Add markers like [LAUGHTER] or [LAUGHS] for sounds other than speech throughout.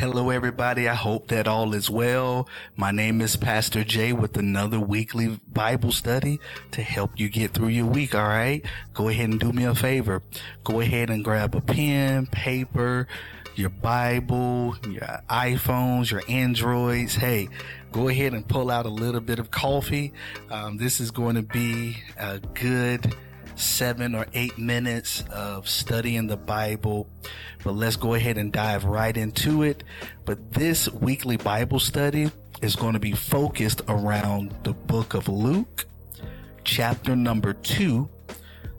everybody. I hope that all is well. My name is Pastor Jay with another weekly Bible study to help you get through your week. All right. Go ahead and do me a favor. Go ahead and grab a pen, paper, your Bible, your iPhones, your Androids. Hey, go ahead and pull out a little bit of coffee. Um, this is going to be a good seven or eight minutes of studying the Bible. But let's go ahead and dive right into it. But this weekly Bible study is going to be focused around the book of Luke, chapter number two,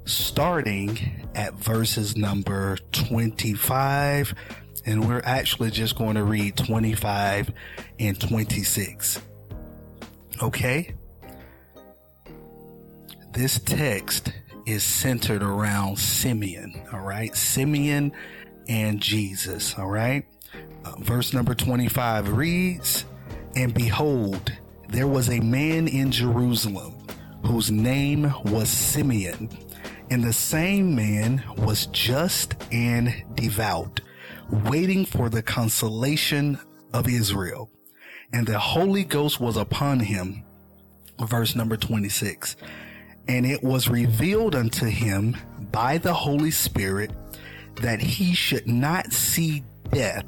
starting at verses number 25. And we're actually just going to read 25 and 26. Okay? This text is centered around Simeon, all right? Simeon and Jesus, all right? Uh, verse number 25 reads, And behold, there was a man in Jerusalem whose name was Simeon, and the same man was just and devout, waiting for the consolation of Israel. And the Holy Ghost was upon him. Verse number 26 and it was revealed unto him by the Holy Spirit that he should not see death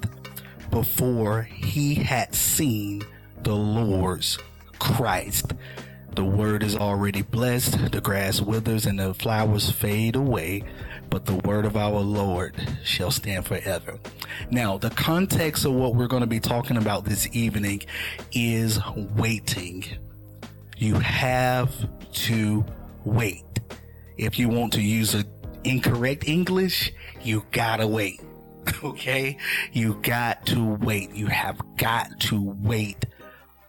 before he had seen the Lord's Christ. The word is already blessed, the grass withers and the flowers fade away, but the word of our Lord shall stand forever. Now, the context of what we're going to be talking about this evening is waiting. You have to wait. If you want to use a incorrect English, you gotta wait. [LAUGHS] Okay? You got to wait. You have got to wait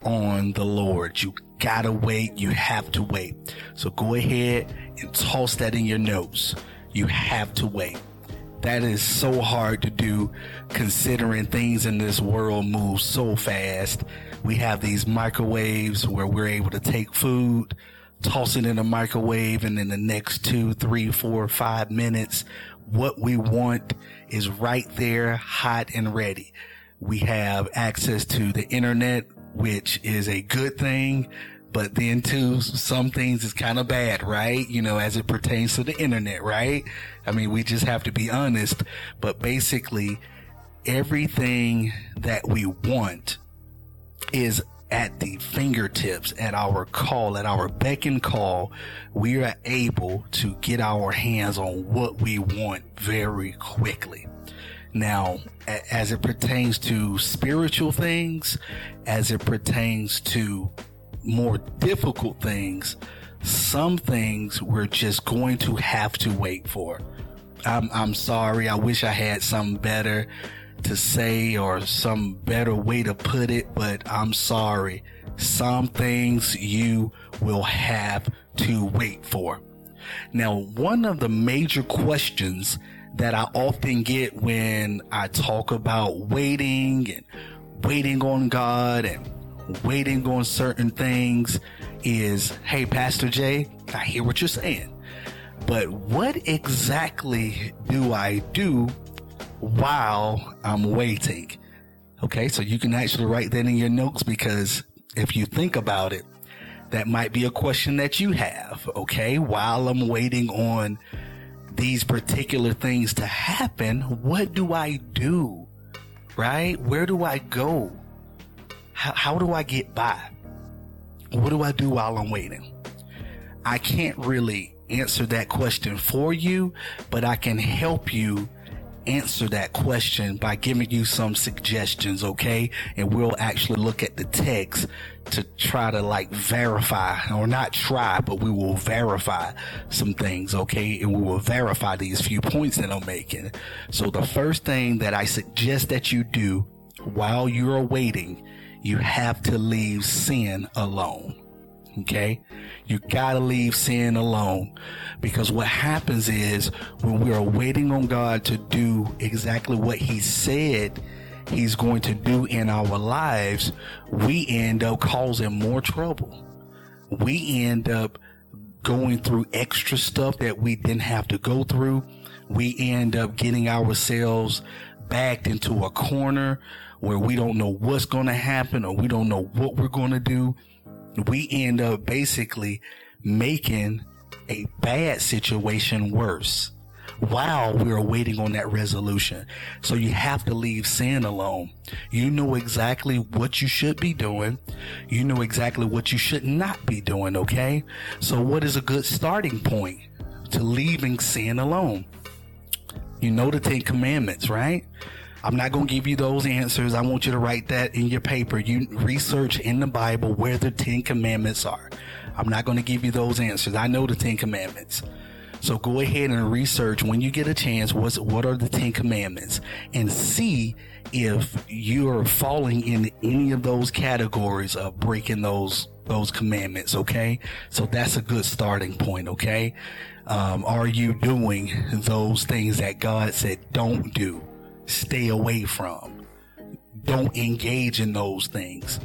on the Lord. You gotta wait. You have to wait. So go ahead and toss that in your notes. You have to wait. That is so hard to do considering things in this world move so fast. We have these microwaves where we're able to take food, toss it in a microwave and in the next two, three, four, five minutes, what we want is right there, hot and ready. We have access to the internet, which is a good thing. But then too, some things is kind of bad, right? You know, as it pertains to the internet, right? I mean, we just have to be honest. But basically, everything that we want is at the fingertips, at our call, at our beck and call, we are able to get our hands on what we want very quickly. Now, as it pertains to spiritual things, as it pertains to more difficult things, some things we're just going to have to wait for. I'm, I'm sorry. I wish I had something better to say or some better way to put it, but I'm sorry. Some things you will have to wait for. Now, one of the major questions that I often get when I talk about waiting and waiting on God and waiting on certain things is, Hey, Pastor Jay, I hear what you're saying, but what exactly do I do while I'm waiting. Okay, so you can actually write that in your notes because if you think about it, that might be a question that you have. Okay, while I'm waiting on these particular things to happen, what do I do? Right? Where do I go? How, how do I get by? What do I do while I'm waiting? I can't really answer that question for you, but I can help you answer that question by giving you some suggestions, okay? And we'll actually look at the text to try to like verify or not try, but we will verify some things, okay? And we will verify these few points that I'm making. So the first thing that I suggest that you do while you're waiting, you have to leave sin alone. Okay. You gotta leave sin alone because what happens is when we are waiting on God to do exactly what he said he's going to do in our lives, we end up causing more trouble. We end up going through extra stuff that we didn't have to go through. We end up getting ourselves backed into a corner where we don't know what's going to happen or we don't know what we're going to do, we end up basically making a bad situation worse while we're waiting on that resolution. So you have to leave sin alone. You know exactly what you should be doing. You know exactly what you should not be doing. Okay. So what is a good starting point to leaving sin alone? You know the Ten Commandments, right? I'm not going to give you those answers. I want you to write that in your paper. You research in the Bible where the Ten Commandments are. I'm not going to give you those answers. I know the Ten Commandments. So go ahead and research when you get a chance what's what are the Ten Commandments and see if you're falling in any of those categories of breaking those those commandments. Okay, so that's a good starting point. Okay, um, are you doing those things that God said don't do? Stay away from. Don't engage in those things.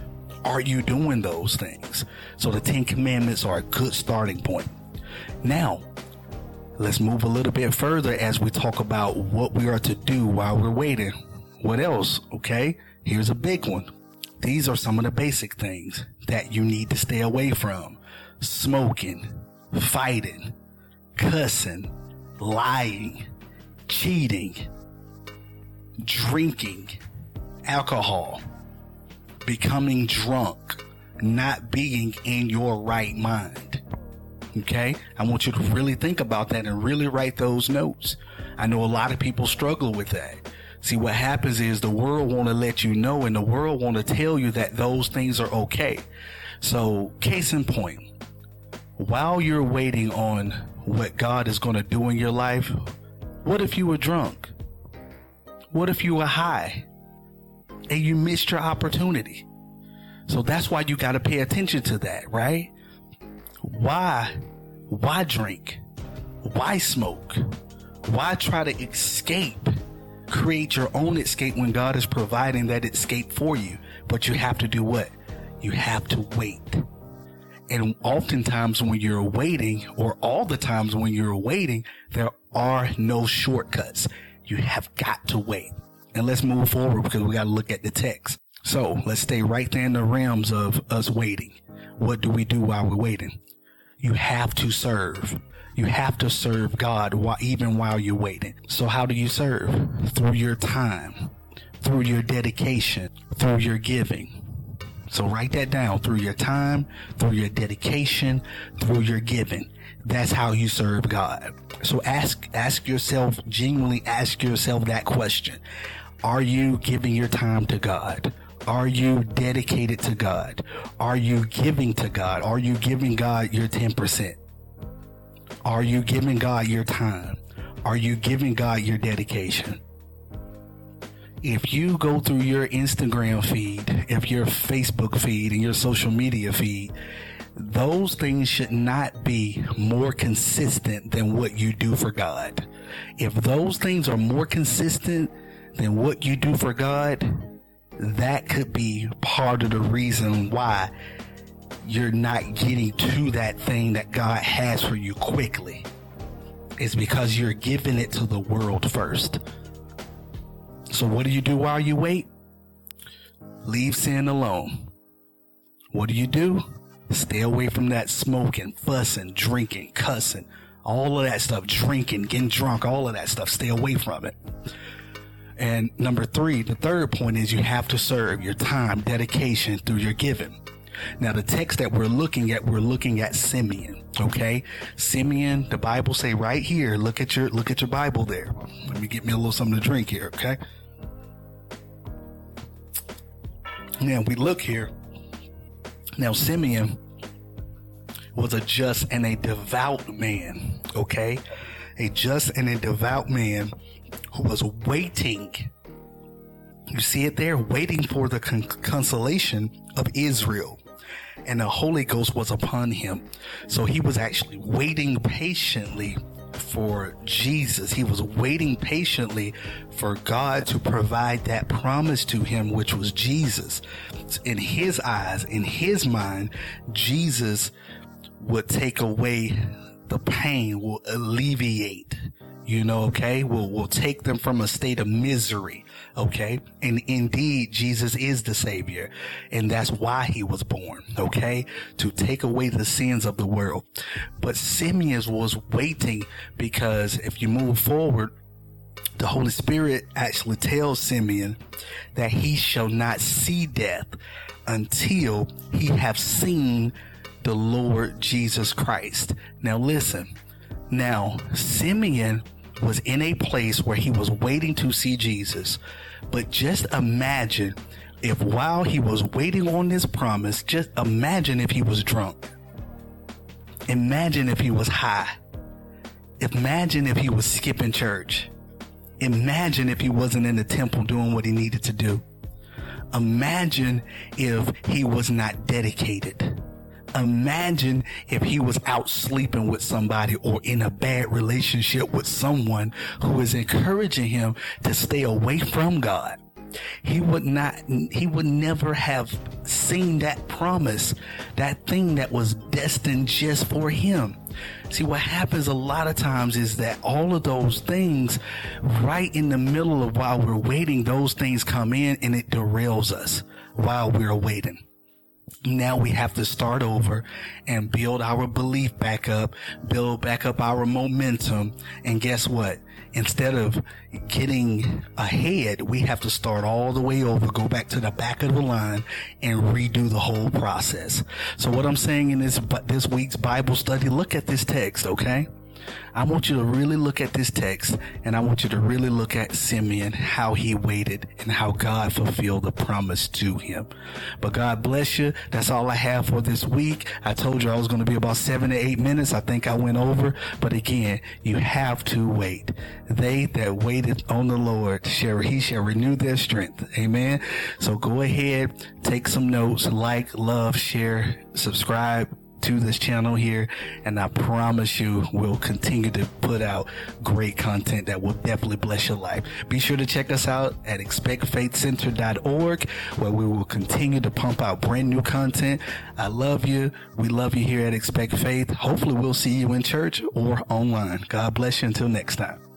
Are you doing those things? So the Ten Commandments are a good starting point. Now, Let's move a little bit further as we talk about what we are to do while we're waiting. What else? Okay. Here's a big one. These are some of the basic things that you need to stay away from. Smoking, fighting, cussing, lying, cheating, drinking, alcohol, becoming drunk, not being in your right mind. Okay. I want you to really think about that and really write those notes. I know a lot of people struggle with that. See, what happens is the world want to let you know and the world want to tell you that those things are okay. So case in point, while you're waiting on what God is going to do in your life, what if you were drunk? What if you were high and you missed your opportunity? So that's why you got to pay attention to that, right? Why? Why drink? Why smoke? Why try to escape? Create your own escape when God is providing that escape for you. But you have to do what? You have to wait. And oftentimes when you're waiting, or all the times when you're waiting, there are no shortcuts. You have got to wait. And let's move forward because we got to look at the text. So let's stay right there in the realms of us waiting. What do we do while we're waiting? You have to serve. You have to serve God while, even while you're waiting. So how do you serve? Through your time, through your dedication, through your giving. So write that down through your time, through your dedication, through your giving. That's how you serve God. So ask, ask yourself, genuinely ask yourself that question. Are you giving your time to God? Are you dedicated to God? Are you giving to God? Are you giving God your 10%? Are you giving God your time? Are you giving God your dedication? If you go through your Instagram feed, if your Facebook feed and your social media feed, those things should not be more consistent than what you do for God. If those things are more consistent than what you do for God, that could be part of the reason why you're not getting to that thing that God has for you quickly. It's because you're giving it to the world first. So what do you do while you wait? Leave sin alone. What do you do? Stay away from that smoking, fussing, drinking, cussing, all of that stuff, drinking, getting drunk, all of that stuff. Stay away from it. And number three, the third point is you have to serve your time, dedication through your giving. Now, the text that we're looking at, we're looking at Simeon. Okay, Simeon. The Bible say right here. Look at your look at your Bible there. Let me get me a little something to drink here. Okay. Now we look here. Now Simeon was a just and a devout man. Okay, a just and a devout man who was waiting. You see it there, waiting for the con- consolation of Israel. And the Holy Ghost was upon him. So he was actually waiting patiently for Jesus. He was waiting patiently for God to provide that promise to him, which was Jesus. In his eyes, in his mind, Jesus would take away the pain, will alleviate you know, okay, will will take them from a state of misery, okay? And indeed, Jesus is the savior, and that's why he was born, okay? To take away the sins of the world. But Simeon was waiting because if you move forward, the Holy Spirit actually tells Simeon that he shall not see death until he have seen the Lord Jesus Christ. Now listen. Now, Simeon was in a place where he was waiting to see Jesus. But just imagine if while he was waiting on this promise, just imagine if he was drunk. Imagine if he was high. Imagine if he was skipping church. Imagine if he wasn't in the temple doing what he needed to do. Imagine if he was not dedicated. Imagine if he was out sleeping with somebody or in a bad relationship with someone who is encouraging him to stay away from God. He would not, he would never have seen that promise, that thing that was destined just for him. See, what happens a lot of times is that all of those things, right in the middle of while we're waiting, those things come in and it derails us while we're waiting now we have to start over and build our belief back up, build back up our momentum. And guess what? Instead of getting ahead, we have to start all the way over, go back to the back of the line and redo the whole process. So what I'm saying in this, this week's Bible study, look at this text, okay? I want you to really look at this text and I want you to really look at Simeon, how he waited and how God fulfilled the promise to him. But God bless you. That's all I have for this week. I told you I was going to be about seven to eight minutes. I think I went over, but again, you have to wait. They that waited on the Lord shall, he shall renew their strength. Amen. So go ahead, take some notes, like, love, share, subscribe to this channel here. And I promise you we'll continue to put out great content that will definitely bless your life. Be sure to check us out at expectfaithcenter.org where we will continue to pump out brand new content. I love you. We love you here at Expect Faith. Hopefully we'll see you in church or online. God bless you until next time.